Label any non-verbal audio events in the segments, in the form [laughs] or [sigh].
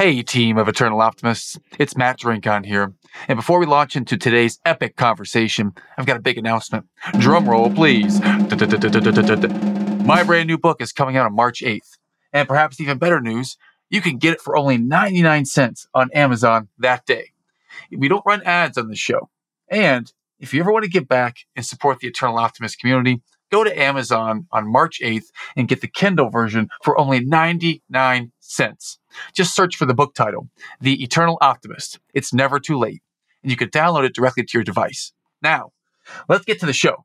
Hey, team of Eternal Optimists. It's Matt Drinkhahn here. And before we launch into today's epic conversation, I've got a big announcement. Drum roll, please. My brand new book is coming out on March 8th. And perhaps even better news, you can get it for only 99 cents on Amazon that day. We don't run ads on the show. And if you ever want to give back and support the Eternal Optimist community, go to Amazon on March 8th and get the Kindle version for only 99 cents. Just search for the book title, The Eternal Optimist. It's never too late. And you can download it directly to your device. Now, let's get to the show.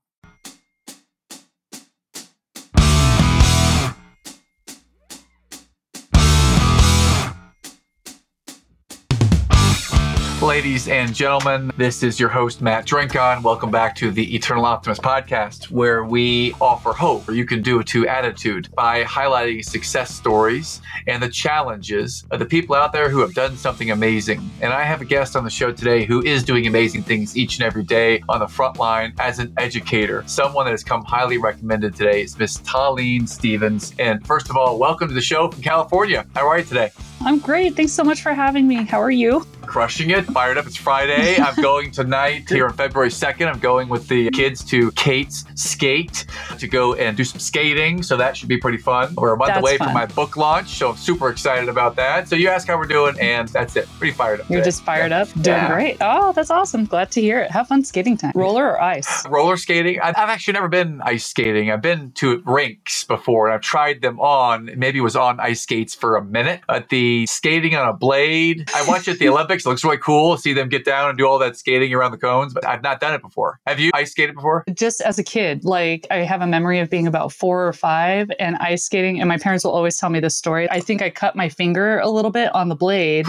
Ladies and gentlemen, this is your host, Matt Drinkhahn. Welcome back to the Eternal Optimist podcast, where we offer hope, or you can do it to attitude, by highlighting success stories and the challenges of the people out there who have done something amazing. And I have a guest on the show today who is doing amazing things each and every day on the front line as an educator. Someone that has come highly recommended today is Miss Taleen Stevens. And first of all, welcome to the show from California. How are you today? I'm great. Thanks so much for having me. How are you? Crushing it. Fired up. It's Friday. [laughs] I'm going tonight here on February 2nd. I'm going with the kids to Kate's Skate to go and do some skating. So that should be pretty fun. We're a month That's away fun. from my book launch. So I'm super excited about that. So you ask how we're doing, and that's it. Pretty fired up. You're today. just fired up, doing Yeah. great. Oh, that's awesome. Glad to hear it. Have fun skating time. Roller or ice? roller skating. I've actually never been ice skating. I've been to rinks before and I've tried them on. Maybe was on ice skates for a minute. But the skating on a blade, I watch it at the Olympics. [laughs] It looks really cool. To see them get down and do all that skating around the cones, but I've not done it before. Have you ice skated before? Just as a kid, like I have a memory of being about four or five and ice skating, and my parents will always tell me this story. I think I cut my finger a little bit on the blade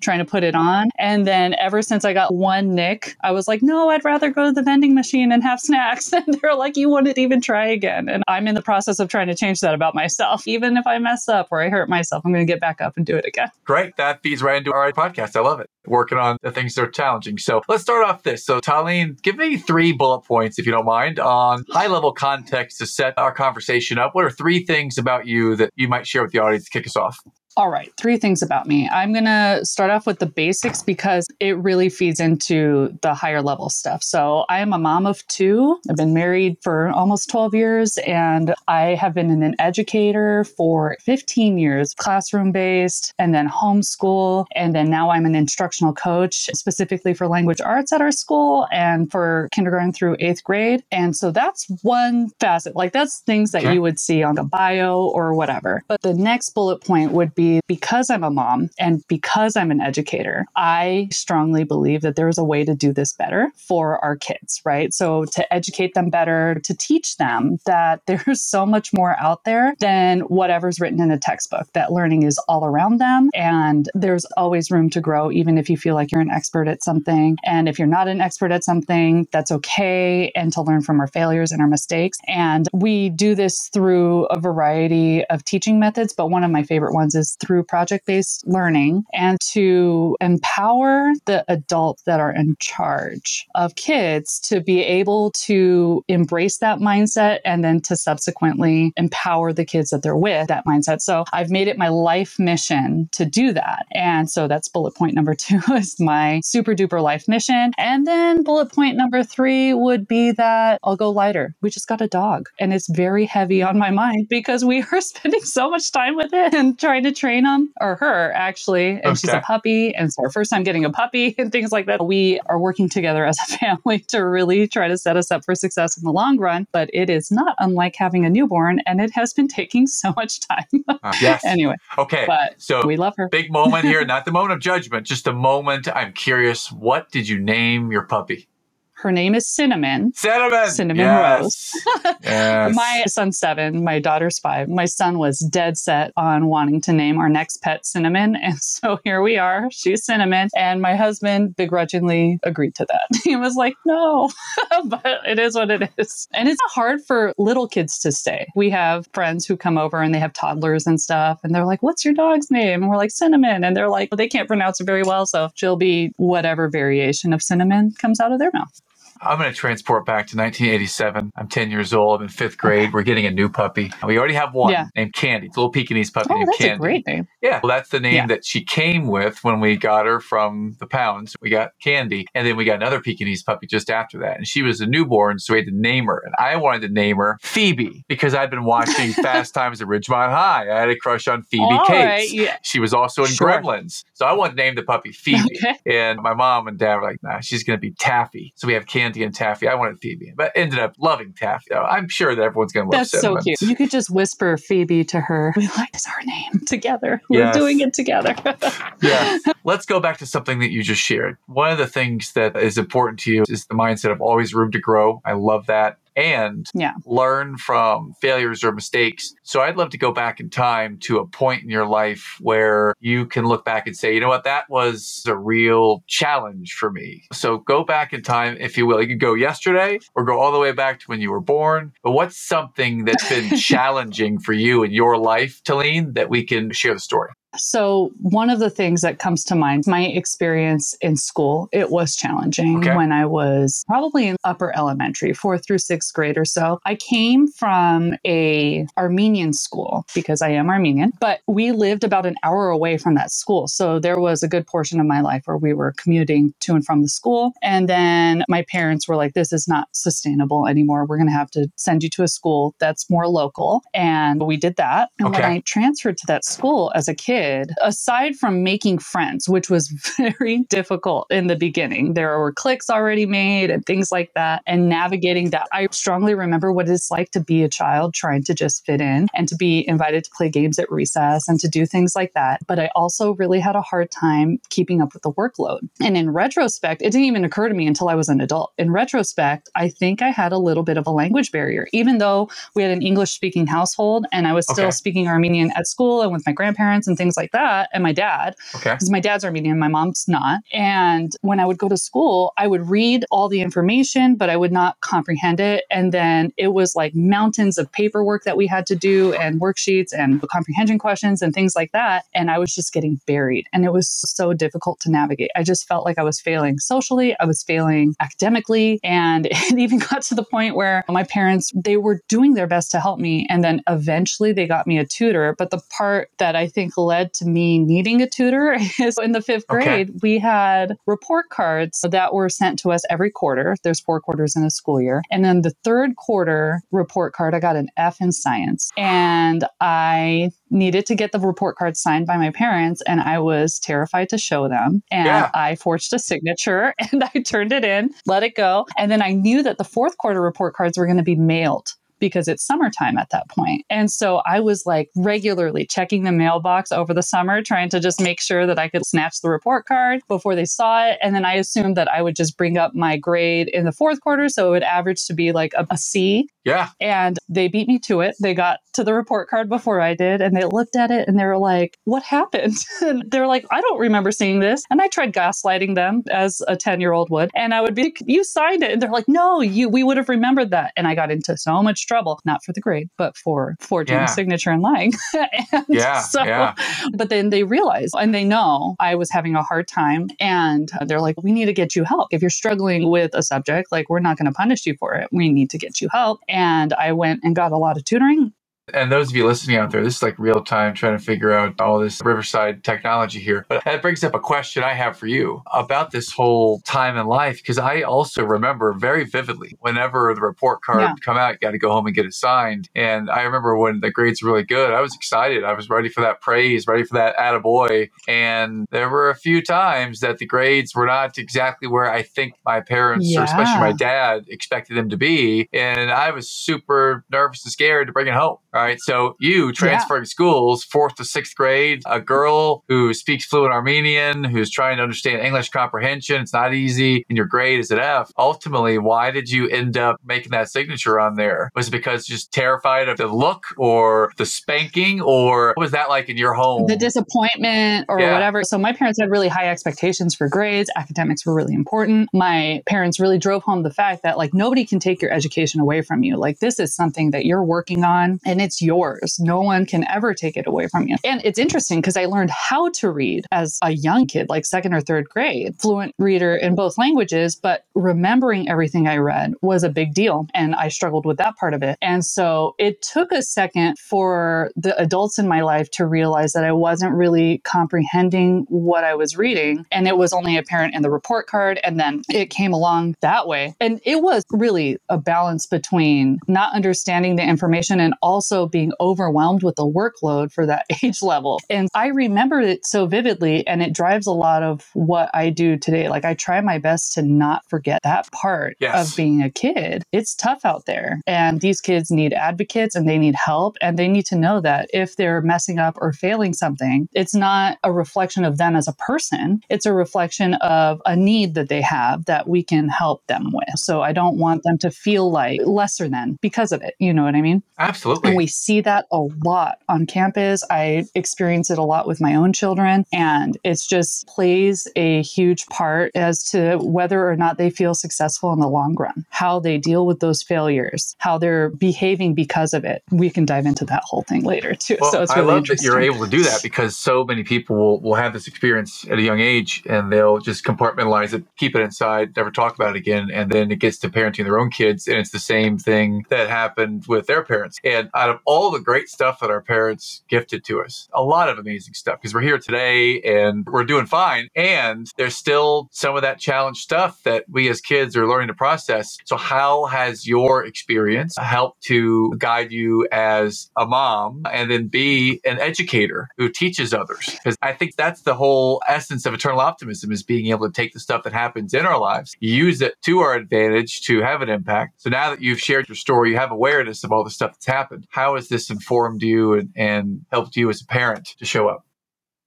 trying to put it on. And then ever since I got one nick, I was like, no, I'd rather go to the vending machine and have snacks. [laughs] And they're like, you wouldn't even try again. And I'm in the process of trying to change that about myself. Even if I mess up or I hurt myself, I'm going to get back up and do it again. Great. That feeds right into our podcast. I love it. Working on the things that are challenging. So let's start off this. So, Taleen, give me three bullet points, if you don't mind, on high level context to set our conversation up. What are three things about you that you might share with the audience to kick us off? All right, three things about me. I'm going to start off with the basics because it really feeds into the higher level stuff. So, I am a mom of two. I've been married for almost 12 years and I have been an educator for 15 years, classroom based, and then homeschool. And then now I'm an instructional coach specifically for language arts at our school and for kindergarten through eighth grade. And so, that's one facet. Like, that's things that Okay. you would see on a bio or whatever. But the next bullet point would be because I'm a mom and because I'm an educator, I strongly believe that there is a way to do this better for our kids, right? So to educate them better, to teach them that [laughs] there's so much more out there than whatever's written in a textbook, that learning is all around them and there's always room to grow, even if you feel like you're an expert at something. And if you're not an expert at something, that's okay. And to learn from our failures and our mistakes. And we do this through a variety of teaching methods, but one of my favorite ones is through project based learning and to empower the adults that are in charge of kids to be able to embrace that mindset and then to subsequently empower the kids that they're with that mindset. So I've made it my life mission to do that. And so that's bullet point number [laughs] two is my super duper life mission. And then bullet point number three would be that I'll go lighter. We just got a dog and it's very heavy on my mind because we [laughs] are spending so much time with it and trying to train him or her actually. And she's a puppy. And so our first time getting a puppy [laughs] and things like that. We are working together as a [laughs] family to really try to set us up for success in the long run. But it is not unlike having a newborn and it has been [laughs] taking so much time. Uh, yes. anyway, Okay. but So we love her. big moment here, not the moment of judgment, just a moment. I'm curious, what did you name your puppy? Her name is Cinnamon. Cinnamon. Cinnamon yes. yes. [laughs] My son's seven, my daughter's five. My son was dead set on wanting to name our next pet Cinnamon. [laughs] And so here we are. She's Cinnamon. And my husband begrudgingly agreed to that. [laughs] He was like, no, but it is what it is. And it's hard for little kids to stay. We have friends who come over and they have toddlers and stuff. And they're like, what's your dog's name? And we're like, Cinnamon. And they're like, well, they can't pronounce it very well. So she'll be whatever variation of Cinnamon comes out of their mouth. I'm going to transport back to 1987. I'm 10 years old. I'm in fifth grade. We're getting a new puppy. We already have one Yeah. named Candy. It's a little Pekingese puppy Oh, named that's Candy. a great name. Yeah, well, that's the name Yeah. that she came with when we got her from the pounds. We got Candy, and then we got another Pekingese puppy just after that. And she was a newborn, so we had to name her. And I wanted to name her Phoebe because I'd been watching [laughs] Fast Times at Ridgemont High. I had a crush on Phoebe All Cates. right, yeah. She was also in Sure. Gremlins, so I wanted to name the puppy Phoebe. [laughs] Okay. And my mom and dad were like, "Nah, she's going to be Taffy." So we have Candy and Taffy. I wanted Phoebe, but ended up loving Taffy. I'm sure that everyone's going to love That's so cute. You could just whisper Phoebe to her. [laughs] We like our name together. We're Yes. doing it together. [laughs] yeah. Let's go back to something that you just shared. One of the things that is important to you is the mindset of always room to grow. I love that. And Yeah. learn from failures or mistakes. So I'd love to go back in time to a point in your life where you can look back and say, you know what, that was a real challenge for me. So go back in time, if you will. You could go yesterday or go all the way back to when you were born. But what's something that's been [laughs] challenging for you in your life, Taleen, that we can share the story? So, one of the things that comes to mind, my experience in school, it was challenging Okay. when I was probably in upper elementary, fourth through sixth grade or so. I came from a Armenian school because I am Armenian, but we lived about an hour away from that school. So there was a good portion of my life where we were commuting to and from the school. And then my parents were like, this is not sustainable anymore. We're going to have to send you to a school that's more local. And we did that. And when I transferred to that school as a kid, aside from making friends, which was [laughs] very difficult in the beginning, there were clicks already made and things like that. And navigating that, I strongly remember what it's like to be a child trying to just fit in and to be invited to play games at recess and to do things like that. But I also really had a hard time keeping up with the workload. And in retrospect, it didn't even occur to me until I was an adult. In retrospect, I think I had a little bit of a language barrier, even though we had an English speaking household and I was still Okay. speaking Armenian at school and with my grandparents and things like that, and my dad Okay. because my dad's Armenian, my mom's not. And when I would go to school, I would read all the information, but I would not comprehend it. And then it was like mountains of paperwork that we had to do and worksheets and comprehension questions and things like that. And I was just getting buried. And it was so difficult to navigate. I just felt like I was failing socially, I was failing academically. And [laughs] it even got to the point where my parents, they were doing their best to help me. And then eventually they got me a tutor. But the part that I think led to me needing a tutor [laughs] is in the fifth Okay. grade, we had report cards that were sent to us every quarter. There's four quarters in a school year. And then the third quarter report card, I got an F in science. And I needed to get the report card signed by my parents, and I was terrified to show them. And Yeah. I forged a signature [laughs] and I turned it in, let it go. And then I knew that the fourth quarter report cards were going to be mailed because it's summertime at that point. And so I was like regularly checking the mailbox over the summer, trying to just make sure that I could snatch the report card before they saw it. And then I assumed that I would just bring up my grade in the fourth quarter. So it would average to be like a, a C. Yeah. And they beat me to it. They got to the report card before I did. And they looked at it and they were like, What happened? [laughs] and they were like, I don't remember seeing this. And I tried gaslighting them as a 10 year old would. And I would be, You signed it. And they're like, No, you, we would have remembered that. And I got into so much trouble, not for the grade, but for forging Yeah. a signature and lying. [laughs] and Yeah, So, yeah. but then they realize and they know I was having a hard time. And they're like, we need to get you help. If you're struggling with a subject, like, we're not going to punish you for it. We need to get you help. And I went and got a lot of tutoring. And those of you listening out there, this is like real time trying to figure out all this Riverside technology here. But that brings up a question I have for you about this whole time in life, because I also remember very vividly whenever the report card Yeah. come out, you got to go home and get it signed. And I remember when the grades were really good, I was excited. I was ready for that praise, ready for that attaboy. And there were a few times that the grades were not exactly where I think my parents, or especially my dad, expected them to be. And I was super nervous and scared to bring it home. All right. So you transferring schools, fourth to sixth grade, a girl who speaks fluent Armenian, who's trying to understand English comprehension. It's not easy. And your grade is an F. Ultimately, why did you end up making that signature on there? Was it because you're just terrified of the look or the spanking or what was that like in your home? The disappointment or Yeah. whatever. So, my parents had really high expectations for grades. Academics were really important. My parents really drove home the fact that, like, nobody can take your education away from you. Like, this is something that you're working on and it's yours. No one can ever take it away from you. And it's interesting because I learned how to read as a young kid, like second or third grade, fluent reader in both languages, but remembering everything I read was a big deal. And I struggled with that part of it. And so it took a second for the adults in my life to realize that I wasn't really comprehending what I was reading. And it was only apparent in the report card. And then it came along that way. And it was really a balance between not understanding the information and also being overwhelmed with the workload for that [laughs] age level. And I remember it so vividly, and it drives a lot of what I do today. Like I try my best to not forget that part Yes. of being a kid. It's tough out there, and these kids need advocates and they need help, and they need to know that if they're messing up or failing something, it's not a reflection of them as a person. It's a reflection of a need that they have that we can help them with. So I don't want them to feel like lesser than because of it. You know what I mean? Absolutely. And we see that a lot on campus. I experience it a lot with my own children, and it's just plays a huge part as to whether or not they feel successful in the long run, how they deal with those failures, how they're behaving because of it. We can dive into that whole thing later too. Well, so it's I really love that interesting. you're able to do that because so many people will, will have this experience at a young age and they'll just compartmentalize it, keep it inside, never talk about it again. And then it gets to parenting their own kids. And it's the same thing that happened with their parents. And out all the great stuff that our parents gifted to us, a lot of amazing stuff because we're here today and we're doing fine. And there's still some of that challenge stuff that we as kids are learning to process. So, how has your experience helped to guide you as a mom and then be an educator who teaches others? Because I think that's the whole essence of eternal optimism is being able to take the stuff that happens in our lives, use it to our advantage to have an impact. So now that you've shared your story, you have awareness of all the stuff that's happened. How has this informed you and, and helped you as a parent to show up?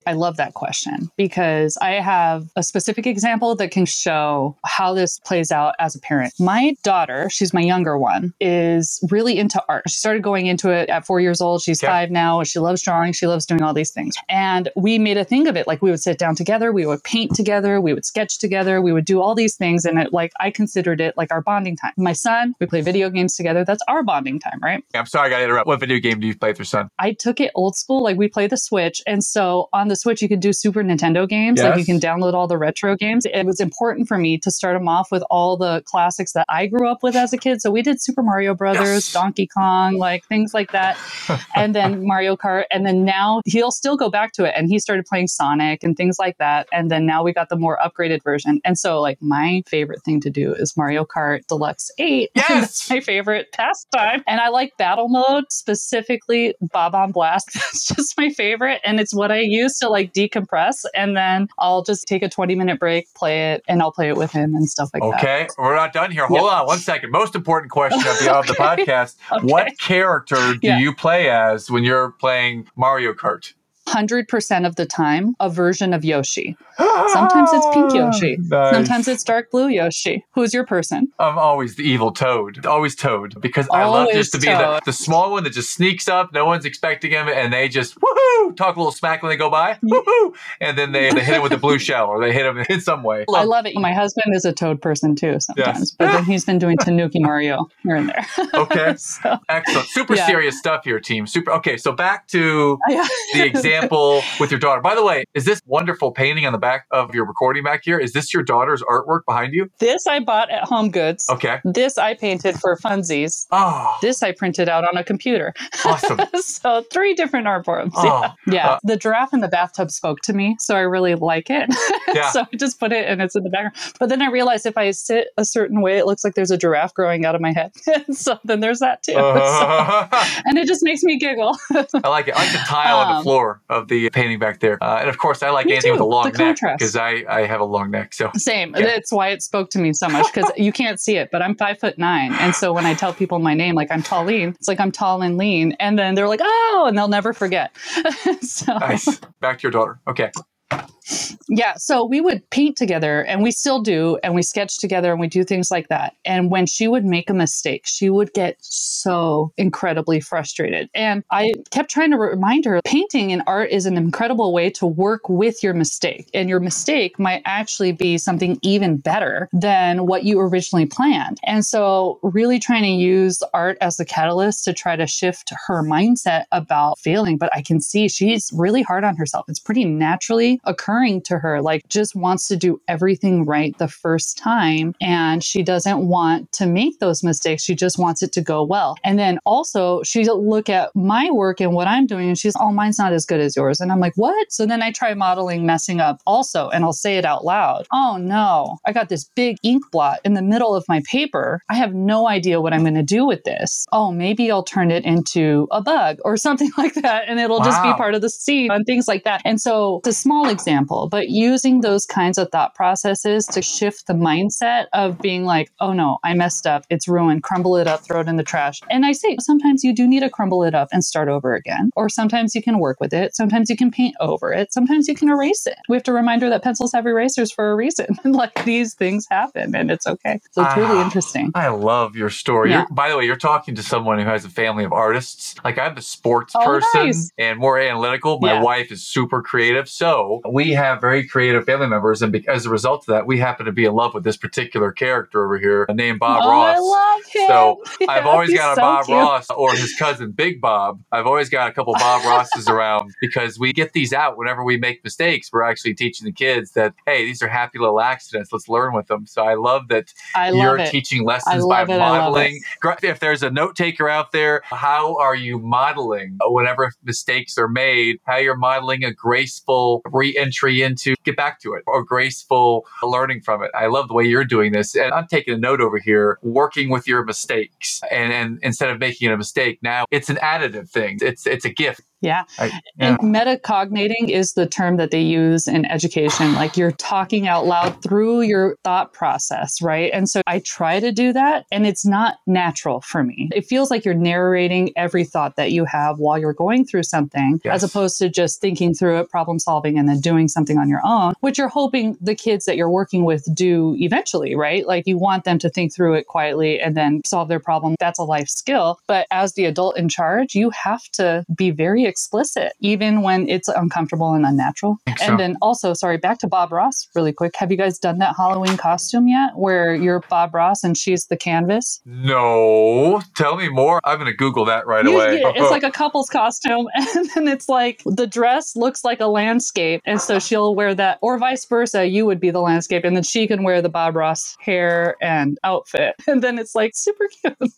I love that question because I have a specific example that can show how this plays out as a parent. My daughter, she's my younger one, is really into art. She started going into it at four years old. She's Okay. five now. She loves drawing. She loves doing all these things. And we made a thing of it. Like we would sit down together, we would paint together, we would sketch together, we would do all these things. And it, like I considered it like our bonding time. My son, we play video games together. That's our bonding time, right? I'm sorry, I got to interrupt. What video game do you play with your son? I took it old school. Like we play the Switch. And so on the Switch, you could do Super Nintendo games. Like you can download all the retro games. It was important for me to start them off with all the classics that I grew up with as a kid. So we did Super Mario Brothers, Yes. Donkey Kong, like things like that. [laughs] and then Mario Kart. And then now he'll still go back to it. And he started playing Sonic and things like that. And then now we got the more upgraded version. And so, like, my favorite thing to do is Mario Kart Deluxe 8. [laughs] Yes! That's my favorite pastime. And I like battle mode, specifically Bob-omb Blast. [laughs] That's just my favorite. And it's what I use to like decompress. And then I'll just take a 20 minute break, play it, and I'll play it with him and stuff like that. Okay, we're not done here. Hold on one second. Most important question of the, of the [laughs] podcast. Okay. What character do Yeah. you play as when you're playing Mario Kart? 100% of the time, a version of Yoshi. Sometimes it's pink Yoshi. [laughs] Nice. Sometimes it's dark blue Yoshi. Who's your person? I'm always the evil Toad. Always Toad. Because I love just to be the, the small one that just sneaks up, no one's expecting him, and they just woohoo, talk a little smack when they go by, woohoo, and then they, they hit him with a blue [laughs] shell or they hit him [laughs] in some way. I love it. My husband is a Toad person too sometimes, Yes. but then he's been doing Tanuki Mario here and there. Okay. so, Excellent. Super Yeah. serious stuff here, team. Super. Okay, so back to the example with your daughter. By the way, is this wonderful painting on the back of your recording back here? Is this your daughter's artwork behind you? This I bought at Home Goods. Okay. This I painted for funsies. Oh, This I printed out on a computer. awesome. [laughs] so three different art forms. Oh, yeah. Yeah. uh, the giraffe in the bathtub spoke to me, so I really like it. [laughs] Yeah. so I just put it and it's in the background. But then I realized if I sit a certain way, it looks like there's a giraffe growing out of my head. [laughs] so then there's that too. Uh, So- and it just makes me giggle. I like it. I like the tile on the Um, floor of the painting back there. Uh, and of course, I like Me anything with a long the neck because I, I have a long neck. So Same. Yeah. That's why it spoke to me so much because you can't see it, but I'm five foot nine. And so when I tell people my name, like I'm tall lean, it's like I'm tall and lean. And then they're like, oh, and they'll never forget. [laughs] so nice. Back to your daughter. Okay. Yeah. So we would paint together and we still do, and we sketch together and we do things like that. And when she would make a mistake, she would get so incredibly frustrated. And I kept trying to remind her painting and art is an incredible way to work with your mistake. And your mistake might actually be something even better than what you originally planned. And so, really trying to use art as the catalyst to try to shift her mindset about failing. But I can see she's really hard on herself. It's pretty naturally occurring to her, like, just wants to do everything right the first time. And she doesn't want to make those mistakes. She just wants it to go well. And then also, she'll look at my work and what I'm doing, and she's, oh, mine's not as good as yours. And I'm like, what? So then I try modeling messing up also, and I'll say it out loud. Oh, no, I got this big ink blot in the middle of my paper. I have no idea what I'm going to do with this. Oh, maybe I'll turn it into a bug or [laughs] something like that, and it'll wow. just be part of the scene and things like that. And so it's a small example, but using those kinds of thought processes to shift the mindset of being like, oh no, I messed up. It's ruined. Crumble it up, throw it in the trash. And I say sometimes you do need to crumble it up and start over again. Or sometimes you can work with it. Sometimes you can paint over it. Sometimes you can erase it. We have to remind her that pencils have erasers for a reason. [laughs] like these things happen and it's okay. So it's really ah, interesting. I love your story. Yeah. By the way, you're talking to someone who has a family of artists. Like I'm a sports oh, person nice. and more analytical. My yeah. wife is super creative. So we have very creative family members. And as a result of that, we happen to be in love with this particular character over here named Bob oh, Ross. I love him. So [laughs] yeah, I've always got a so Bob cute. Ross or his cousin Big Bob. I've always got a couple Bob Rosses [laughs] around because we get these out whenever we make mistakes. We're actually teaching the kids that, hey, these are happy little accidents. Let's learn with them. So I love that I you're love teaching lessons by it, modeling. If there's a note taker out there, how are you modeling whenever mistakes are made? How you're modeling a graceful re-entry into get back to it or graceful learning from it. I love the way you're doing this. And I'm taking a note over here, working with your mistakes. And, and instead of making it a mistake, now it's an additive thing. It's it's a gift. Yeah. I, yeah. And metacognating is the term that they use in education. like you're talking out loud through your thought process, right? And so I try to do that, and it's not natural for me. It feels like you're narrating every thought that you have while you're going through something, yes. as opposed to just thinking through it, problem solving, and then doing something on your own, which you're hoping the kids that you're working with do eventually, right? Like you want them to think through it quietly and then solve their problem. That's a life skill. But as the adult in charge, you have to be very explicit, even when it's uncomfortable and unnatural. So. And then also, sorry, back to Bob Ross really quick. Have you guys done that Halloween costume yet where you're Bob Ross and she's the canvas? No. Tell me more. I'm going to Google that right you, away. It's [laughs] like a couple's costume. [laughs] And then it's like the dress looks like a landscape. And so she'll wear that, or vice versa. You would be the landscape. And then she can wear the Bob Ross hair and outfit. [laughs] And then it's like super cute.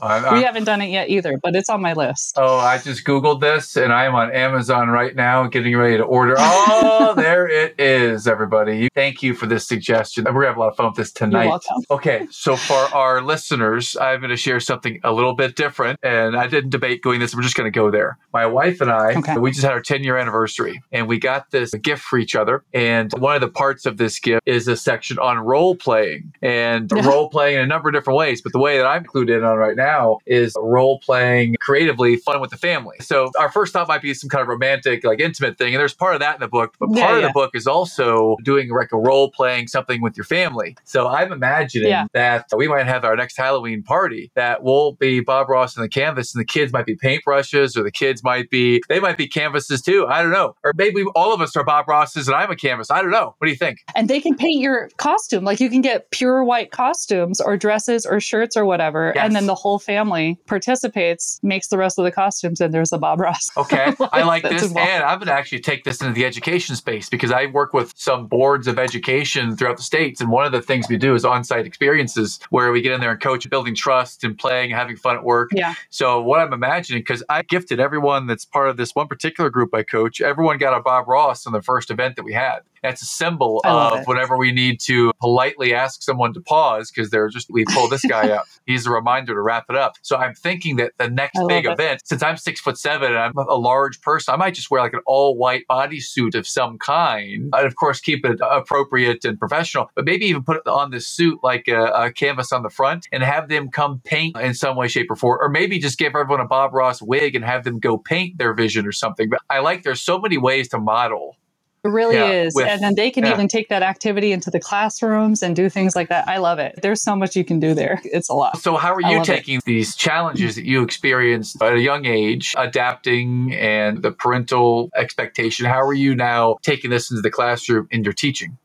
I, we haven't done it yet either, but it's on my list. Oh, I just Googled this and I am on Amazon right now getting ready to order. Oh, [laughs] there it is, everybody. Thank you for this suggestion. We're going to have a lot of fun with this tonight. Okay, so for [laughs] our listeners, I'm going to share something a little bit different. And I didn't debate going this. We're just going to go there. My wife and I, okay. we just had our 10 year anniversary and we got this gift for each other. And one of the parts of this gift is a section on role playing and [laughs] role playing in a number of different ways. But the way that I'm clued in on right now is role playing creatively, fun with the family. So our first thought might be some kind of romantic, like intimate thing. And there's part of that in the book, but part yeah, of the book is also doing like a role playing something with your family. So I'm imagining yeah. that we might have our next Halloween party that will be Bob Ross and the canvas, and the kids might be paintbrushes, or the kids might be, they might be canvases too. I don't know. Or maybe all of us are Bob Rosses and I'm a canvas. I don't know. What do you think? And they can paint your costume. Like you can get pure white costumes or dresses or shirts or whatever. Yes. And then the whole family participates, makes the rest of the costumes, and there's a Bob Ross. Okay, [laughs] I like this, well. and I'm going to actually take this into the education space because I work with some boards of education throughout the states, and one of the things we do is on-site experiences where we get in there and coach, building trust and playing, and having fun at work. Yeah. So what I'm imagining, because I gifted everyone that's part of this one particular group I coach, everyone got a Bob Ross on the first event that we had. That's a symbol of it. whenever we need to politely ask someone to pause because they're just, we pull this guy up. [laughs] He's a reminder to wrap it up. So I'm thinking that the next big it. event, since I'm six foot seven and I'm a large person, I might just wear like an all white bodysuit of some kind. And of course, keep it appropriate and professional, but maybe even put it on this suit like a, a canvas on the front and have them come paint in some way, shape, or form. Or maybe just give everyone a Bob Ross wig and have them go paint their vision or something. But I like there's so many ways to model It really Yeah, is. with- and then they can yeah. even take that activity into the classrooms and do things like that. I love it. There's so much you can do there. [laughs] It's a lot. So, how are you love it. taking these challenges that you experienced at a young age, adapting and the parental expectation? How are you now taking this into the classroom in your teaching?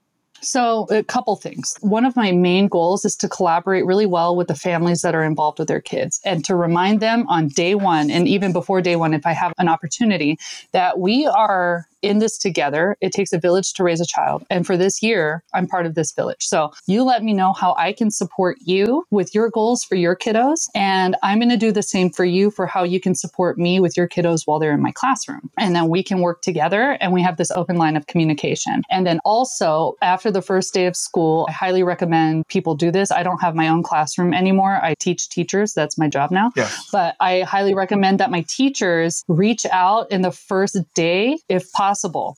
So, a couple things. One of my main goals is to collaborate really well with the families that are involved with their kids and to remind them on day one and even before day one, if I have an opportunity, that we are in this together. It takes a village to raise a child. And for this year, I'm part of this village. So, you let me know how I can support you with your goals for your kiddos. And I'm going to do the same for you for how you can support me with your kiddos while they're in my classroom. And then we can work together and we have this open line of communication. And then also, after the first day of school, I highly recommend people do this. I don't have my own classroom anymore. I teach teachers, that's my job now. Yes. But I highly recommend that my teachers reach out in the first day, if possible,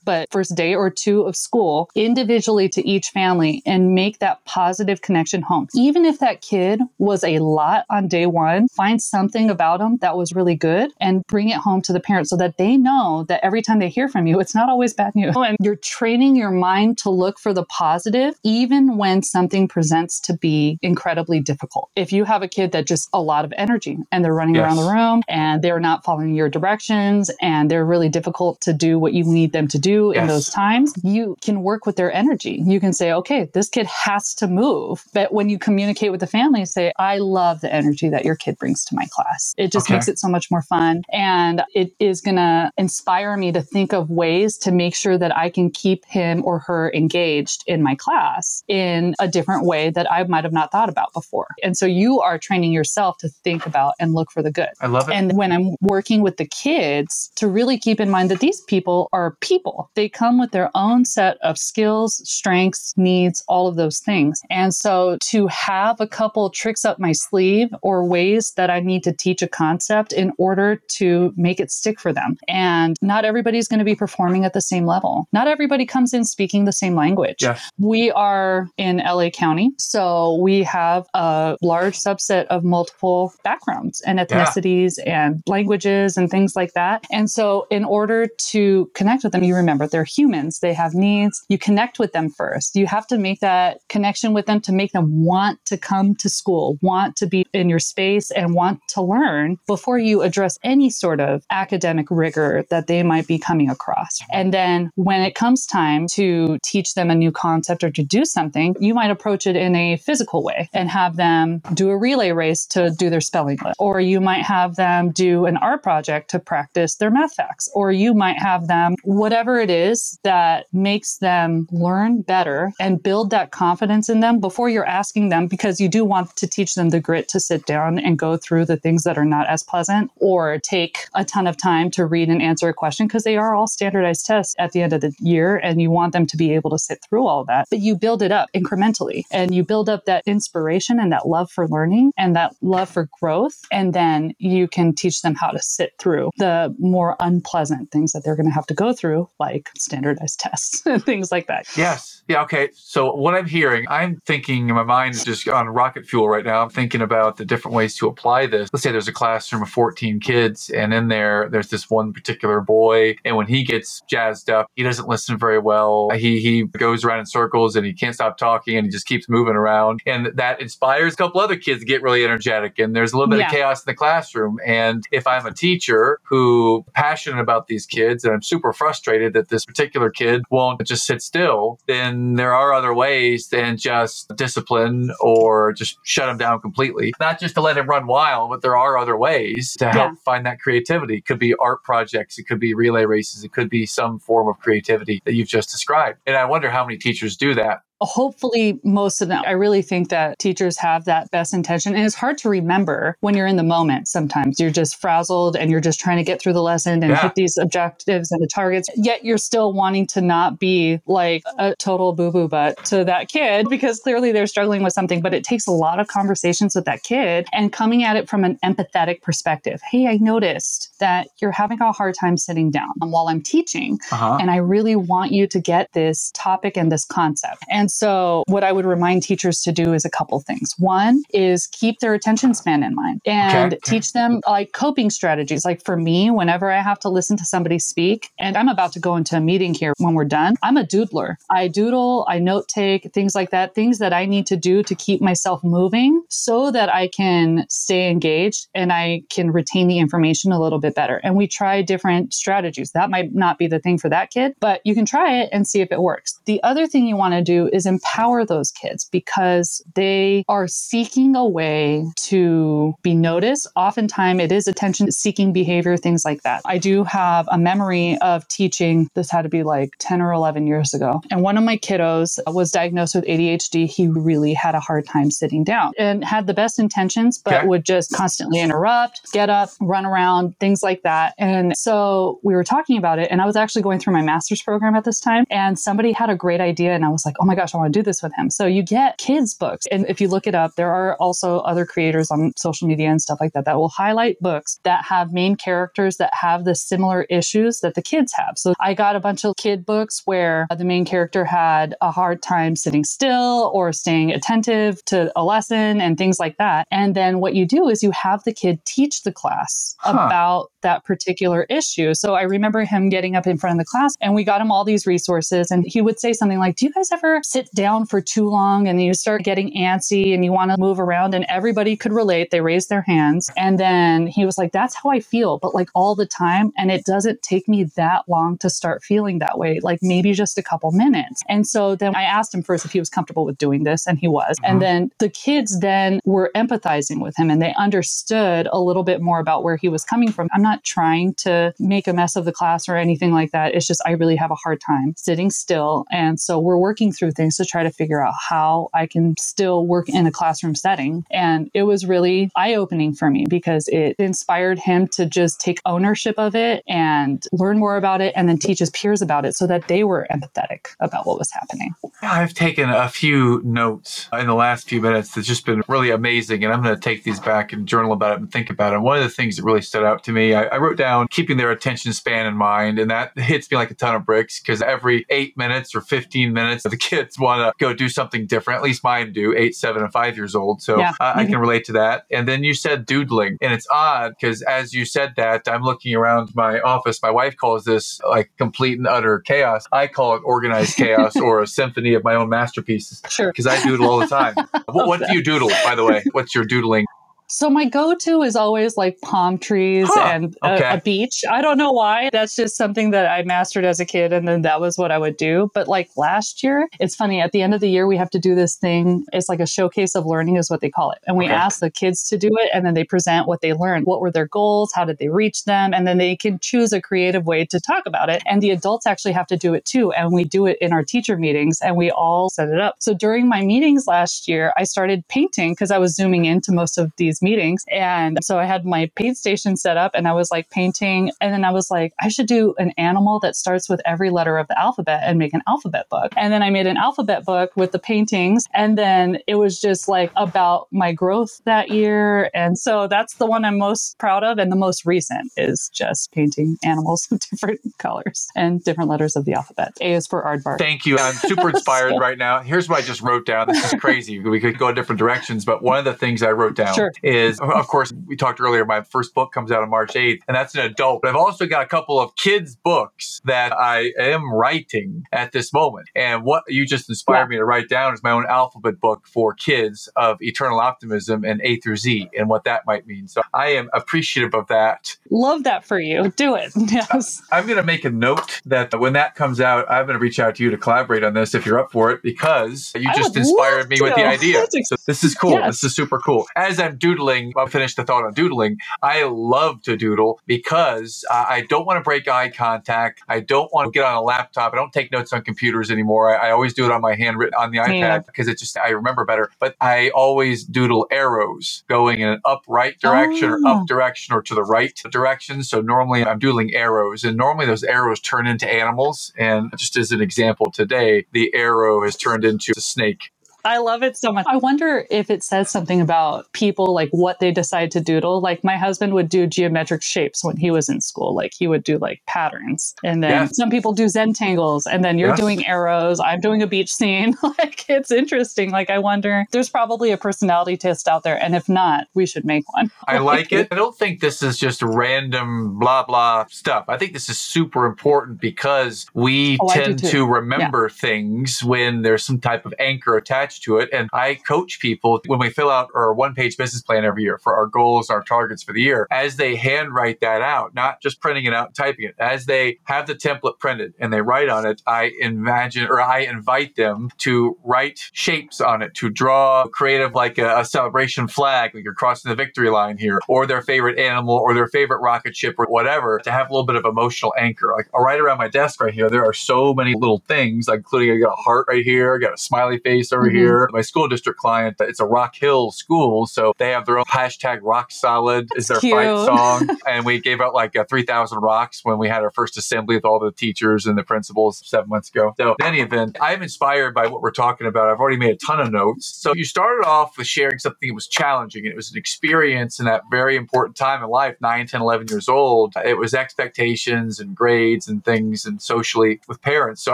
but first day or two of school individually to each family and make that positive connection home. Even if that kid was a lot on day one, find something about them that was really good and bring it home to the parents so that they know that every time they hear from you, it's not always bad news. And you're training your mind to look for the positive, even when something presents to be incredibly difficult. If you have a kid that just a lot of energy and they're running Yes. around the room and they're not following your directions and they're really difficult to do what you need them to do in Yes. those times, you can work with their energy. You can say, okay, this kid has to move. But when you communicate with the family, say, I love the energy that your kid brings to my class. It just Okay. makes it so much more fun. And it is going to inspire me to think of ways to make sure that I can keep him or her engaged in my class in a different way that I might have not thought about before. And so you are training yourself to think about and look for the good. I love it. And when I'm working with the kids, to really keep in mind that these people are people. They come with their own set of skills, strengths, needs, all of those things. And so to have a couple tricks up my sleeve or ways that I need to teach a concept in order to make it stick for them. And not everybody's going to be performing at the same level. Not everybody comes in speaking the same language. yes. We are in LA County, so we have a large subset of multiple backgrounds and ethnicities and languages and things like that. And so, in order to connect with them, you remember they're humans, they have needs. You connect with them first. You have to make that connection with them to make them want to come to school, want to be in your space, and want to learn before you address any sort of academic rigor that they might be coming across. And then, when it comes time to teach them a new concept or to do something, you might approach it in a physical way and have them do a relay race to do their spelling list. Or you might have them do an art project to practice their math facts. Or you might have them, whatever it is that makes them learn better and build that confidence in them before you're asking them, because you do want to teach them the grit to sit down and go through the things that are not as pleasant or take a ton of time to read and answer a question because they are all standardized tests at the end of the year and you want them to be able to sit through all that. But you build it up incrementally and you build up that inspiration and that love for learning and that love for growth. And then you can teach them how to sit through the more unpleasant things that they're going to have to go through, like standardized tests [laughs] and things like that. Yes. Yeah. Okay. So what I'm hearing, I'm thinking in my mind is just on rocket fuel right now. I'm thinking about the different ways to apply this. Let's say there's a classroom of 14 kids, and in there, there's this one particular boy, and when he gets jazzed up, he doesn't listen very well. He he goes around in circles and he can't stop talking, and he just keeps moving around, and that inspires a couple other kids to get really energetic. And there's a little bit Yeah. of chaos in the classroom. And if I'm a teacher who passionate about these kids, and I'm super frustrated that this particular kid won't just sit still, then there are other ways than just discipline or just shut him down completely. Not just to let him run wild, but there are other ways to help Yeah. find that creativity. It could be art projects, it could be relay races, it could be some form of creativity that you've just described. And I wonder how many teachers do that. Hopefully most of them i really think that teachers have that best intention. And it's hard to remember when you're in the moment sometimes. You're just frazzled and you're just trying to get through the lesson and Yeah. hit these objectives and the targets yet you're still wanting to not be like a total boo-boo butt to that kid because clearly they're struggling with something. But it takes a lot of conversations with that kid and coming at it from an empathetic perspective. Hey i noticed that you're having a hard time sitting down while I'm teaching. Uh-huh. And I really want you to get this topic and this concept. And so, what I would remind teachers to do is a couple things. One is keep their attention span in mind and Okay. teach them like coping strategies. Like for me, whenever I have to listen to somebody speak, and I'm about to go into a meeting here when we're done, I'm a doodler. I doodle, I note take, things like that, things that I need to do to keep myself moving so that I can stay engaged and I can retain the information a little bit better. And we try different strategies. That might not be the thing for that kid, but you can try it and see if it works. The other thing you want to do is empower those kids because they are seeking a way to be noticed. Oftentimes, it is attention seeking behavior, things like that. I do have a memory of teaching, this had to be like 10 or 11 years ago. And one of my kiddos was diagnosed with ADHD. He really had a hard time sitting down and had the best intentions, but Okay. would just constantly interrupt, get up, run around, things like that. And so we were talking about it, and I was actually going through my master's program at this time, and somebody had a great idea, and I was like, oh my gosh, I want to do this with him. So you get kids' books. And if you look it up, there are also other creators on social media and stuff like that that will highlight books that have main characters that have the similar issues that the kids have. So I got a bunch of kid books where the main character had a hard time sitting still or staying attentive to a lesson and things like that. And then what you do is you have the kid teach the class Huh. about about that particular issue. So I remember him getting up in front of the class and we got him all these resources and he would say something like, "Do you guys ever sit down for too long and you start getting antsy and you want to move around?" And everybody could relate. They raised their hands. And then he was like, "That's how I feel, but like all the time and it doesn't take me that long to start feeling that way, like maybe just a couple minutes." And so then I asked him first if he was comfortable with doing this and he was. And uh-huh. then the kids then were empathizing with him and they understood a little bit more about where he was coming from. I'm not trying to make a mess of the class or anything like that. It's just I really have a hard time sitting still. And so we're working through things to try to figure out how I can still work in a classroom setting. And it was really eye opening for me because it inspired him to just take ownership of it and learn more about it and then teach his peers about it so that they were empathetic about what was happening. I've taken a few notes in the last few minutes that's just been really amazing. And I'm going to take these back and journal about it and think about it. One of the things that really stood out to me, I wrote down keeping their attention span in mind. And that hits me like a ton of bricks because every eight minutes or 15 minutes, [laughs] the kids want to go do something different. At least mine do, eight, seven, and five years old. So Yeah. I, I can mm-hmm. relate to that. And then you said doodling. And it's odd because as you said that, I'm looking around my office. My wife calls this like complete and utter chaos. I call it organized chaos or a symphony of my own masterpieces Sure. because I doodle all the time. [laughs] what, what do you doodle, by the way? What's your doodling? So my go-to is always like palm trees Huh, and a, okay. a beach. I don't know why. That's just something that I mastered as a kid, and then that was what I would do. But like last year, it's funny. At the end of the year, we have to do this thing. It's like a showcase of learning, is what they call it. And we Okay. ask the kids to do it, and then they present what they learned. What were their goals? How did they reach them? And then they can choose a creative way to talk about it. And the adults actually have to do it too. And we do it in our teacher meetings, and we all set it up. So during my meetings last year, I started painting because I was zooming into most of these meetings. And so I had my paint station set up and I was like painting. And then I was like, I should do an animal that starts with every letter of the alphabet and make an alphabet book. And then I made an alphabet book with the paintings. And then it was just like about my growth that year. And so that's the one I'm most proud of. And the most recent is just painting animals [laughs] of different colors and different letters of the alphabet. A is for aardvark. Thank you. I'm super [laughs] inspired right now. Here's what I just wrote down. This is crazy. We could go in different directions, but one of the things I wrote down Sure. Is, uh-huh. of course, we talked earlier. My first book comes out on March 8th, and that's an adult. But I've also got a couple of kids' books that I am writing at this moment. And what you just inspired Yeah. me to write down is my own alphabet book for kids of eternal optimism and A through Z and what that might mean. So I am appreciative of that. Love that for you. Do it. [laughs] Yes. I'm going to make a note that when that comes out, I'm going to reach out to you to collaborate on this if you're up for it because you I just inspired me with the idea. Ex- So this is cool. Yes. This is super cool. As I'm doodling, I'll finish the thought on doodling. I love to doodle because uh, I don't want to break eye contact. I don't want to get on a laptop. I don't take notes on computers anymore. I, I always do it on my handwritten on the iPad Yeah. because it just I remember better. But I always doodle arrows going in an upright direction or Oh. up direction or to the right direction. So normally I'm doodling arrows, and normally those arrows turn into animals. And just as an example, today the arrow has turned into a snake. I love it so much. I wonder if it says something about people, like what they decide to doodle. Like my husband would do geometric shapes when he was in school. Like he would do like patterns. And then yes. some people do Zentangles. And then you're yes. doing arrows. I'm doing a beach scene. [laughs] like it's interesting. Like I wonder, there's probably a personality test out there. And if not, we should make one. I [laughs] like it. I don't think this is just random blah, blah stuff. I think this is super important because we oh, tend to remember yeah. things when there's some type of anchor attached to it. And I coach people when we fill out our one page business plan every year for our goals, our targets for the year, as they handwrite that out, not just printing it out and typing it, as they have the template printed and they write on it, I imagine or I invite them to write shapes on it, to draw creative like a, a celebration flag, like you're crossing the victory line here, or their favorite animal or their favorite rocket ship or whatever, to have a little bit of emotional anchor. Like right around my desk right here, there are so many little things, including I got a heart right here, I got a smiley face over mm-hmm. here. My school district client, it's a Rock Hill school, so they have their own hashtag Rock Solid is their Cute. fight song, [laughs] and we gave out like uh, three thousand rocks when we had our first assembly with all the teachers and the principals seven months ago. So in any event, I'm inspired by what we're talking about. I've already made a ton of notes. So you started off with sharing something that was challenging, and it was an experience in that very important time in life, 9, 10, 11 years old. It was expectations and grades and things and socially with parents. So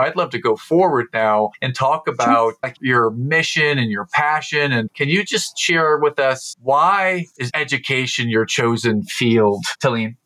I'd love to go forward now and talk about like your mission and your passion. And can you just share with us why is education your chosen field, Taleen?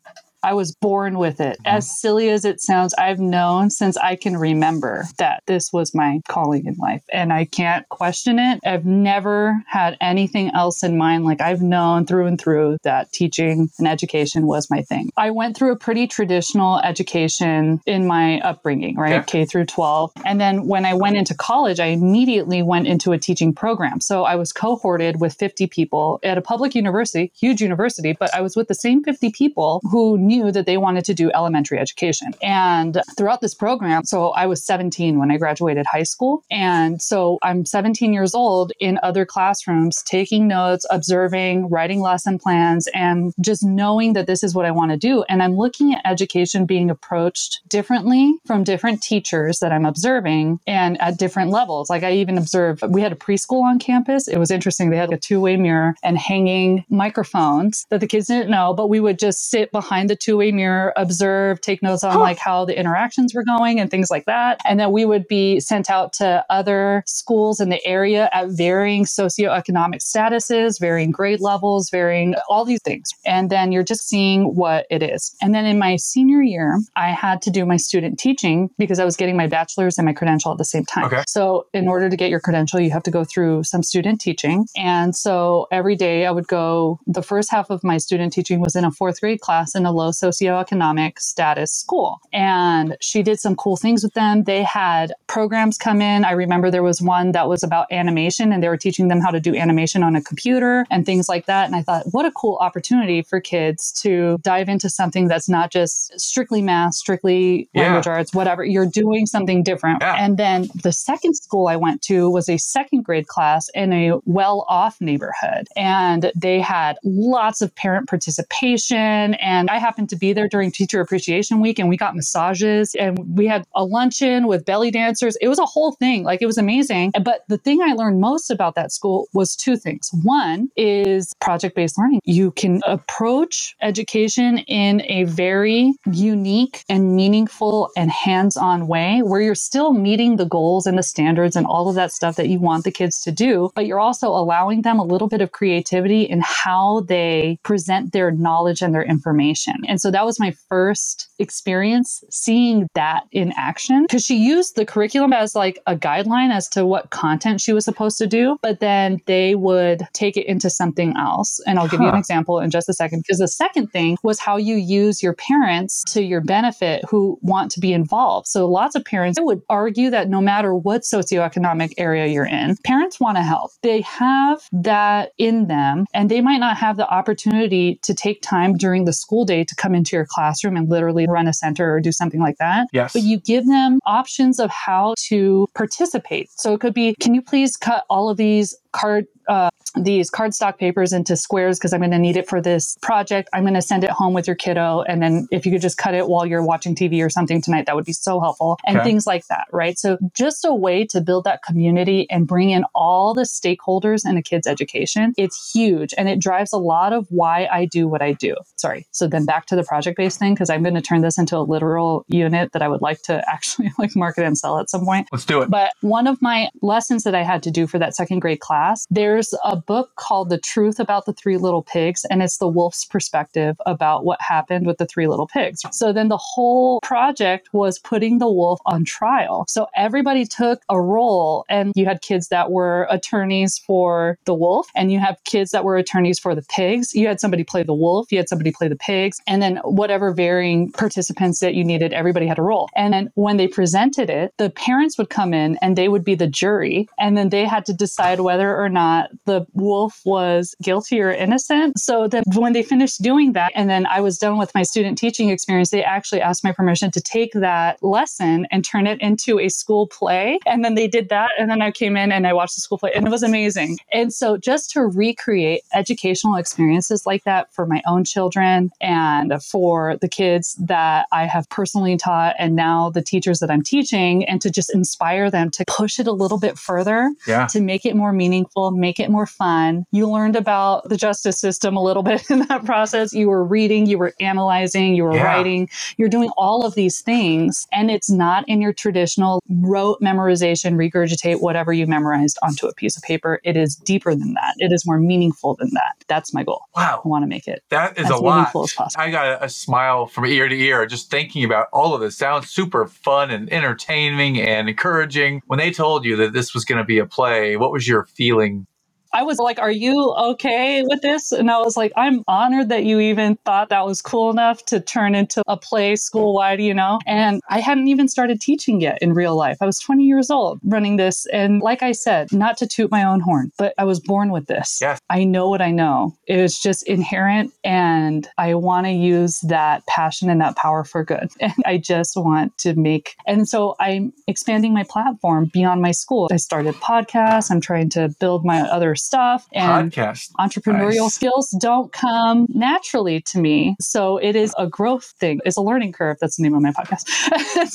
I was born with it. Mm-hmm. As silly as it sounds, I've known since I can remember that this was my calling in life and I can't question it. I've never had anything else in mind. Like I've known through and through that teaching and education was my thing. I went through a pretty traditional education in my upbringing, right? Okay. K through 12. And then when I went into college, I immediately went into a teaching program. So I was cohorted with 50 people at a public university, huge university, but I was with the same 50 people who knew knew that they wanted to do elementary education. And throughout this program, so I was 17 when I graduated high school. And so I'm 17 years old in other classrooms, taking notes, observing, writing lesson plans, and just knowing that this is what I want to do. And I'm looking at education being approached differently from different teachers that I'm observing and at different levels. Like I even observed, we had a preschool on campus. It was interesting. They had a two way mirror and hanging microphones that the kids didn't know, but we would just sit behind the two-way mirror, observe, take notes on like how the interactions were going and things like that. And then we would be sent out to other schools in the area at varying socioeconomic statuses, varying grade levels, varying all these things. And then you're just seeing what it is. And then in my senior year, I had to do my student teaching because I was getting my bachelor's and my credential at the same time. Okay. So in order to get your credential, you have to go through some student teaching. And so every day I would go, the first half of my student teaching was in a fourth grade class in a low socioeconomic status school. And she did some cool things with them. They had programs come in. I remember there was one that was about animation and they were teaching them how to do animation on a computer and things like that. And I thought, what a cool opportunity for kids to dive into something that's not just strictly math, strictly yeah. language arts, whatever. You're doing something different. Yeah. And then the second school I went to was a second grade class in a well off neighborhood. And they had lots of parent participation. And I happened to be there during Teacher Appreciation Week and we got massages and we had a luncheon with belly dancers. It was a whole thing. Like it was amazing. But the thing I learned most about that school was two things. One is project based learning. You can approach education in a very unique and meaningful and hands on way where you're still meeting the goals and the standards and all of that stuff that you want the kids to do, but you're also allowing them a little bit of creativity in how they present their knowledge and their information. And so that was my first experience seeing that in action because she used the curriculum as like a guideline as to what content she was supposed to do, but then they would take it into something else. And I'll give huh. you an example in just a second. Because the second thing was how you use your parents to your benefit who want to be involved. So lots of parents would argue that no matter what socioeconomic area you're in, parents want to help. They have that in them and they might not have the opportunity to take time during the school day to come into your classroom and literally run a center or do something like that. Yes. But you give them options of how to participate. So it could be, can you please cut all of these card uh, these cardstock papers into squares because I'm going to need it for this project. I'm going to send it home with your kiddo. And then if you could just cut it while you're watching TV or something tonight, that would be so helpful. And Okay. things like that, right? So just a way to build that community and bring in all the stakeholders in a kid's education. It's huge and it drives a lot of why I do what I do. Sorry. So then back to the project based thing, because I'm going to turn this into a literal unit that I would like to [laughs] actually like market and sell at some point. Let's do it. But one of my lessons that I had to do for that second grade class, there's a book called The Truth About the Three Little Pigs, and it's the wolf's perspective about what happened with the three little pigs. So then the whole project was putting the wolf on trial. So everybody took a role, and you had kids that were attorneys for the wolf, and you have kids that were attorneys for the pigs. You had somebody play the wolf, you had somebody play the pigs, and then whatever varying participants that you needed, everybody had a role. And then when they presented it, the parents would come in and they would be the jury, and then they had to decide whether or not the wolf was guilty or innocent. So that when they finished doing that, and then I was done with my student teaching experience, they actually asked my permission to take that lesson and turn it into a school play. And then they did that. And then I came in and I watched the school play, and it was amazing. And so just to recreate educational experiences like that for my own children and for the kids that I have personally taught, and now the teachers that I'm teaching, and to just inspire them to push it a little bit further Yeah. to make it more meaningful, make it more fun. You learned about the justice system a little [laughs] bit in that process. You were reading, you were analyzing, you were Yeah. writing, you're doing all of these things. And it's not in your traditional rote memorization, regurgitate whatever you memorized onto a piece of paper. It is deeper than that. It is more meaningful than that. That's my goal. Wow. I want to make it. That is as a lot. meaningful as possible. I got a, a smile from ear to ear just thinking about all of this. Sounds super fun and entertaining and encouraging. When they told you that this was going to be a play, what was your feeling? I was like, Are you okay with this? And I was like, I'm honored that you even thought that was cool enough to turn into a play school wide, you know? And I hadn't even started teaching yet in real life. I was 20 years old running this. And like I said, not to toot my own horn, but I was born with this. Yes. I know what I know. It was just inherent. And I want to use that passion and that power for good. [laughs] And I just want to make, and so I'm expanding my platform beyond my school. I started podcasts. I'm trying to build my other stuff and Podcast. entrepreneurial Nice. skills don't come naturally to me. So it is a growth thing. It's a learning curve. That's the name of my podcast.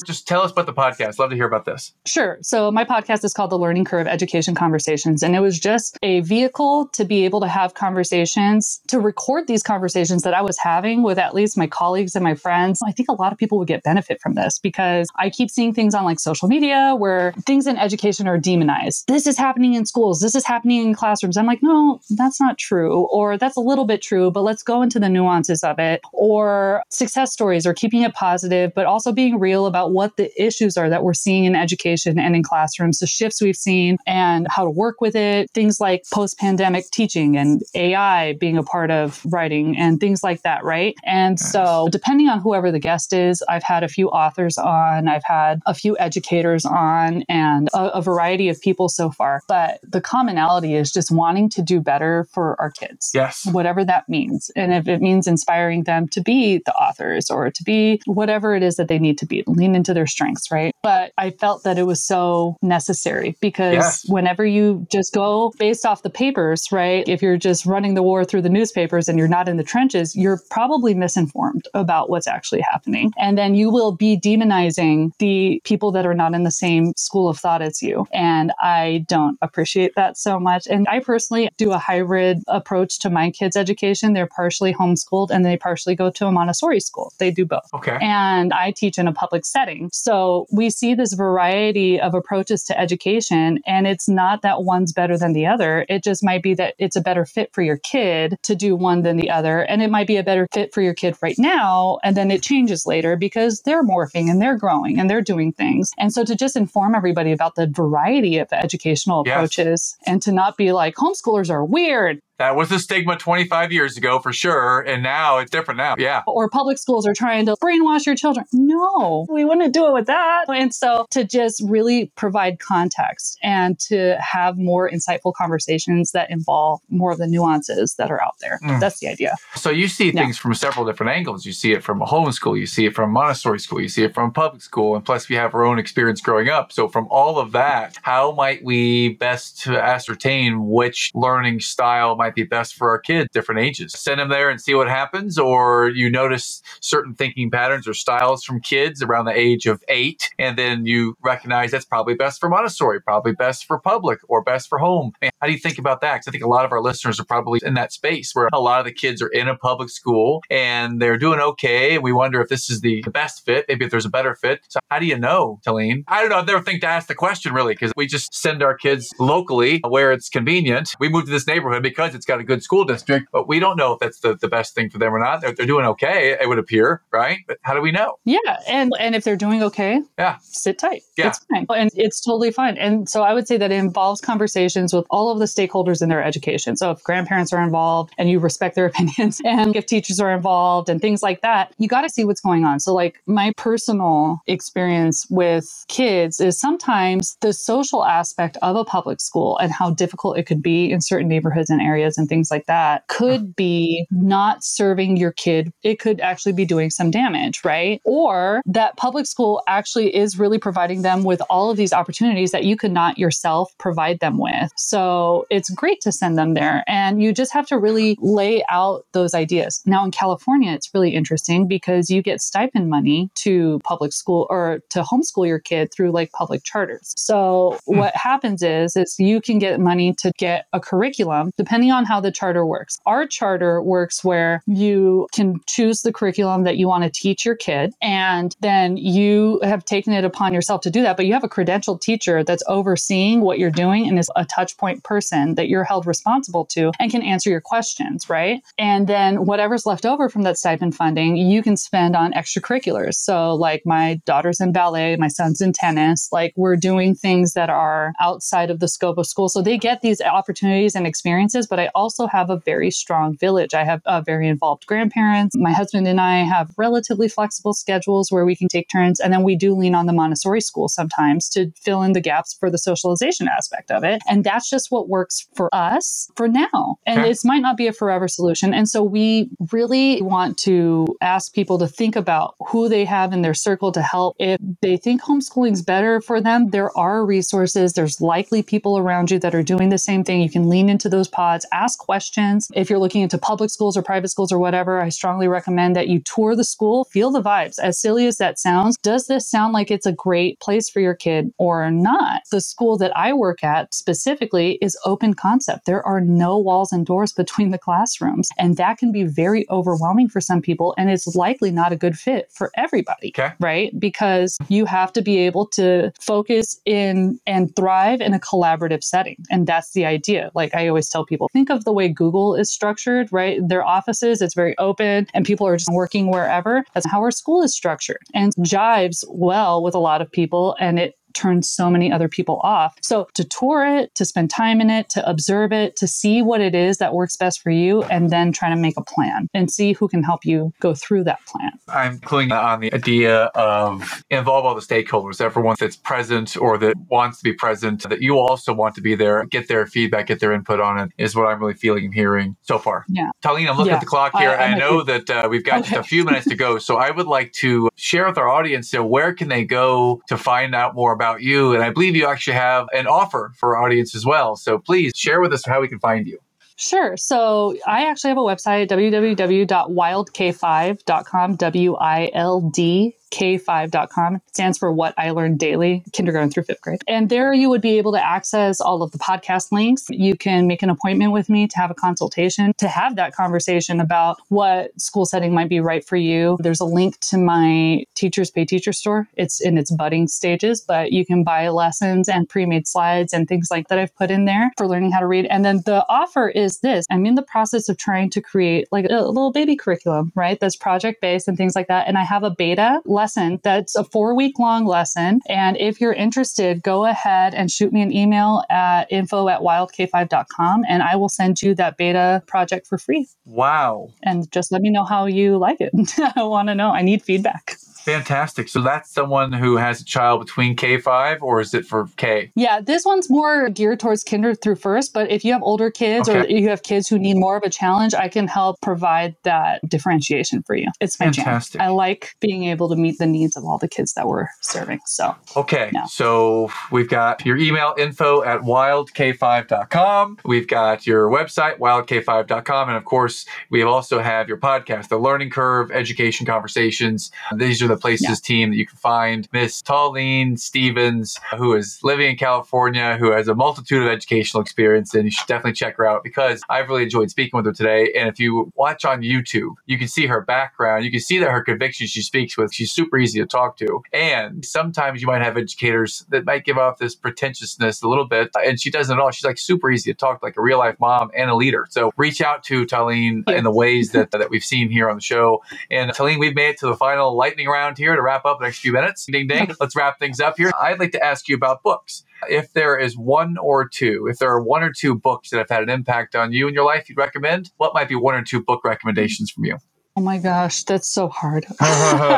[laughs] Just tell us about the podcast. Love to hear about this. Sure. So my podcast is called The Learning Curve Education Conversations. And it was just a vehicle to be able to have conversations, to record these conversations that I was having with at least my colleagues and my friends. I think a lot of people would get benefit from this because I keep seeing things on like social media where things in education are demonized. This is happening in schools. This is happening in classrooms. I'm like, no, that's not true. Or that's a little bit true, but let's go into the nuances of it. Or success stories or keeping it positive, but also being real about what the issues are that we're seeing in education and in classrooms, the shifts we've seen and how to work with it. Things like post pandemic teaching and AI being a part of writing and things like that, right? And so, depending on whoever the guest is, I've had a few authors on, I've had a few educators on, and a, a variety of people so far. But the commonality is just wanting to do better for our kids Yes. whatever that means. And if it means inspiring them to be the authors or to be whatever it is that they need to be, lean into their strengths, right? But I felt that it was so necessary because Yes. whenever you just go based off the papers, right? If you're just running the war through the newspapers and you're not in the trenches, you're probably misinformed about what's actually happening. And then you will be demonizing the people that are not in the same school of thought as you. And I don't appreciate that so much. And I personally do a hybrid approach to my kids' education. They're partially homeschooled and they partially go to a Montessori school. They do both Okay. and I teach in a public setting. So we see this variety of approaches to education, and it's not that one's better than the other. It just might be that it's a better fit for your kid to do one than the other. And it might be a better fit for your kid right now, and then it changes later because they're morphing and they're growing and they're doing things. And so to just inform everybody about the variety of educational Yes. approaches and to not be like, homeschoolers are weird. That was the stigma 25 years ago for sure. And now it's different now. Yeah. Or public schools are trying to brainwash your children. No, we wouldn't do it with that. And so to just really provide context and to have more insightful conversations that involve more of the nuances that are out there. Mm. That's the idea. So you see things yeah. from several different angles. You see it from a homeschool, you see it from Montessori school, you see it from public school, and plus we have our own experience growing up. So from all of that, how might we best ascertain which learning style might be best for our kids, different ages? Send them there and see what happens, or you notice certain thinking patterns or styles from kids around the age of eight, and then you recognize that's probably best for Montessori, probably best for public, or best for home. how do you think about that? Because I think a lot of our listeners are probably in that space where a lot of the kids are in a public school and they're doing okay. And we wonder if this is the best fit, maybe if there's a better fit. So how do you know, Taleen? I don't know. I've never think to ask the question really because we just send our kids locally where it's convenient. We moved to this neighborhood because it's got a good school district, but we don't know if that's the, the best thing for them or not. They're, they're doing okay, it would appear, right? But how do we know? Yeah. And and if they're doing okay, yeah, sit tight. Yeah. It's fine. And it's totally fine. And so I would say that it involves conversations with all of the stakeholders in their education. So if grandparents are involved and you respect their [laughs] opinions and if teachers are involved and things like that, you got to see what's going on. So like my personal experience with kids is sometimes the social aspect of a public school and how difficult it could be in certain neighborhoods and areas and things like that could be not serving your kid. It could actually be doing some damage, right? Or that public school actually is really providing them with all of these opportunities that you could not yourself provide them with. So it's great to send them there. And you just have to really lay out those ideas. Now in California, it's really interesting because you get stipend money to public school or to homeschool your kid through like public charters. So mm. what happens is is you can get money to get a curriculum depending on how the charter works. Our charter works where you can choose the curriculum that you want to teach your kid and then you have taken it upon yourself to do that, but you have a credentialed teacher that's overseeing what you're doing and is a touch point person that you're held responsible to and can answer your questions, right? And then whatever's left over from that stipend funding, you can spend on extracurriculars. So like my daughter's in ballet, my son's in tennis, like we're doing things that are outside of the scope of school. So they get these opportunities and experiences, but I also have a very strong village. I have a very involved grandparents. My husband and I have relatively flexible schedules where we can take turns. And then we do lean on the Montessori school sometimes to fill in the gaps for the socialization aspect of it. And that's just what works for us for now. And okay. this might not be a forever solution. And so we really want to ask people to think about who they have in their circle to help. If they think homeschooling is better for them, there are resources. There's likely people around you that are doing the same thing. You can lean into those pods, ask questions. If you're looking into public schools or private schools or whatever, I strongly recommend that you tour the school, feel the vibes. As silly as that sounds, does this sound like it's a great place for your kid or not? The school that I work at specifically is open concept. There are no walls and doors between the classrooms. And that can be very overwhelming for some people. And it's likely not a good fit for everybody. Okay. Right? Because you have to be able to focus in and thrive in a collaborative setting. And that's the idea. Like I always tell people, think of the way Google is structured, right? Their offices, it's very open and people are just working wherever. That's how our school is structured and jives well with a lot of people. And it turns so many other people off. So to tour it, to spend time in it, to observe it, to see what it is that works best for you, and then try to make a plan and see who can help you go through that plan. I'm cluing on the idea of involve all the stakeholders, everyone that's present or that wants to be present, that you also want to be there, get their feedback, get their input on it, is what I'm really feeling and hearing so far. Yeah. Taleen, I'm looking yeah. at the clock here. I, I know that uh, we've got [laughs] okay. just a few minutes to go. So I would like to share with our audience, so where can they go to find out more about you. And I believe you actually have an offer for our audience as well. So please share with us how we can find you. Sure. So I actually have a website, www.wildk5.com, W I L D K5.com. It stands for What I Learned Daily, kindergarten through fifth grade. And there you would be able to access all of the podcast links. You can make an appointment with me to have a consultation, to have that conversation about what school setting might be right for you. There's a link to my Teachers Pay Teacher store. It's in its budding stages, but you can buy lessons and pre made slides and things like that I've put in there for learning how to read. And then the offer is this I'm in the process of trying to create like a little baby curriculum, right? That's project based and things like that. And I have a beta lesson that's a four week long lesson. And if you're interested, go ahead and shoot me an email at info at wildk5.com and I will send you that beta project for free. Wow. And just let me know how you like it. [laughs] I want to know. I need feedback. Fantastic. So that's someone who has a child between K5 or is it for K? Yeah, this one's more geared towards kinder through first, but if you have older kids okay. or you have kids who need more of a challenge, I can help provide that differentiation for you. It's my Fantastic. jam. I like being able to meet the needs of all the kids that we're serving. So, okay. So we've got your email info at wildk5.com. We've got your website, wildk5.com. And of course, we also have your podcast, The Learning Curve Education Conversations. These are the places yeah. team that you can find Miss Taleen Stevens, who is living in California, who has a multitude of educational experience, and you should definitely check her out because I've really enjoyed speaking with her today. And if you watch on YouTube, you can see her background. You can see that her conviction she speaks with, she's super easy to talk to. And sometimes you might have educators that might give off this pretentiousness a little bit, and she doesn't at all. She's like super easy to talk to, like a real life mom and a leader. So reach out to Taleen in the ways that, that we've seen here on the show. And Taleen, we've made it to the final lightning round around here to wrap up the next few minutes. Ding ding. [laughs] Let's wrap things up here. I'd like to ask you about books. If there is one or two, if there are one or two books that have had an impact on you in your life you'd recommend, what might be one or two book recommendations from you? Oh my gosh, that's so hard. [laughs] [laughs]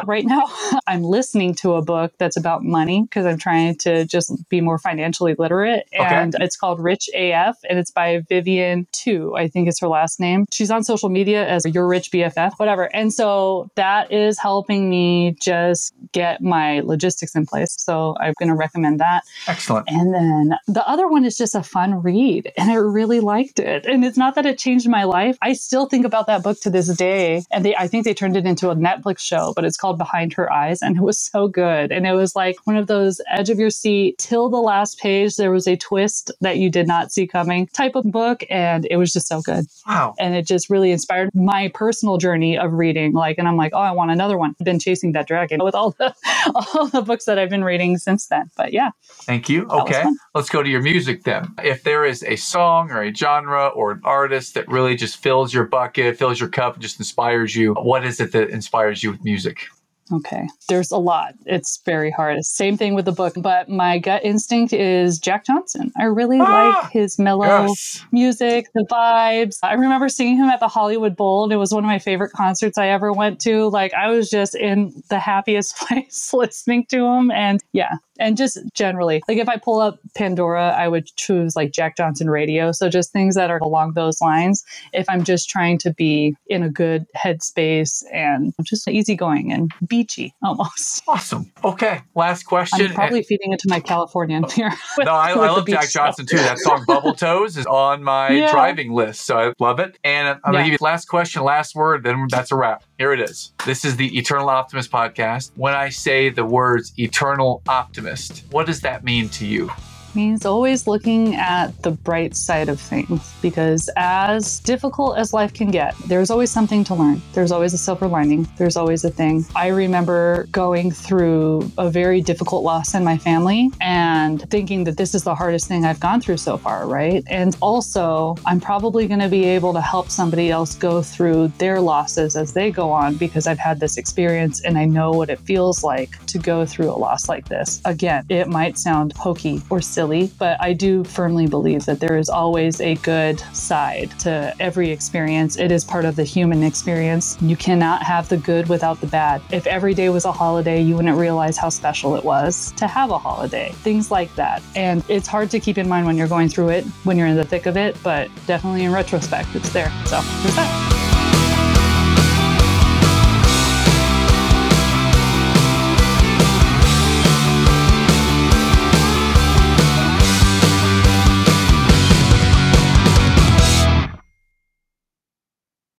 right now, I'm listening to a book that's about money because I'm trying to just be more financially literate. And okay. it's called Rich AF and it's by Vivian Tu, I think is her last name. She's on social media as Your Rich BFF, whatever. And so that is helping me just get my logistics in place. So I'm going to recommend that. Excellent. And then the other one is just a fun read and I really liked it. And it's not that it changed my life. I still think about that book to this day. And they, I think they turned it into a Netflix show, but it's called Behind Her Eyes. And it was so good. And it was like one of those edge of your seat till the last page. There was a twist that you did not see coming type of book. And it was just so good. Wow. And it just really inspired my personal journey of reading. Like, and I'm like, oh, I want another one. I've been chasing that dragon with all the [laughs] all the books that I've been reading since then. But yeah. Thank you. Okay. Let's go to your music then. If there is a song or a genre or an artist that really just fills your bucket, fills your cup, and just inspires you, what is it that inspires you with music? Okay. There's a lot. It's very hard. Same thing with the book, but my gut instinct is Jack Johnson. I really ah, like his mellow yes. music, the vibes. I remember seeing him at the Hollywood Bowl, and it was one of my favorite concerts I ever went to. Like, I was just in the happiest [laughs] place listening to him. And yeah, and just generally like if i pull up pandora i would choose like jack johnson radio. So just things that are along those lines. If i'm just trying to be in a good headspace and just easygoing and beachy almost. [laughs] Awesome. Okay last question. i'm probably feeding into my californian oh. here [laughs] no i, I love jack johnson too. That song bubble toes is on my yeah. driving list so i love it. And i'm gonna give you last question last word then that's a wrap here it is this is the eternal optimist podcast when i say the words eternal optimist. What does that mean to you? Means always looking at the bright side of things because as difficult as life can get, there's always something to learn. There's always a silver lining. There's always a thing. I remember going through a very difficult loss in my family and thinking that this is the hardest thing I've gone through so far, right? And also, I'm probably going to be able to help somebody else go through their losses as they go on because I've had this experience and I know what it feels like to go through a loss like this. Again, it might sound hokey or silly silly, but I do firmly believe that there is always a good side to every experience. It is part of the human experience. You cannot have the good without the bad. If every day was a holiday, you wouldn't realize how special it was to have a holiday. Things like that. And it's hard to keep in mind when you're going through it, when you're in the thick of it, but definitely in retrospect, it's there. So there's that.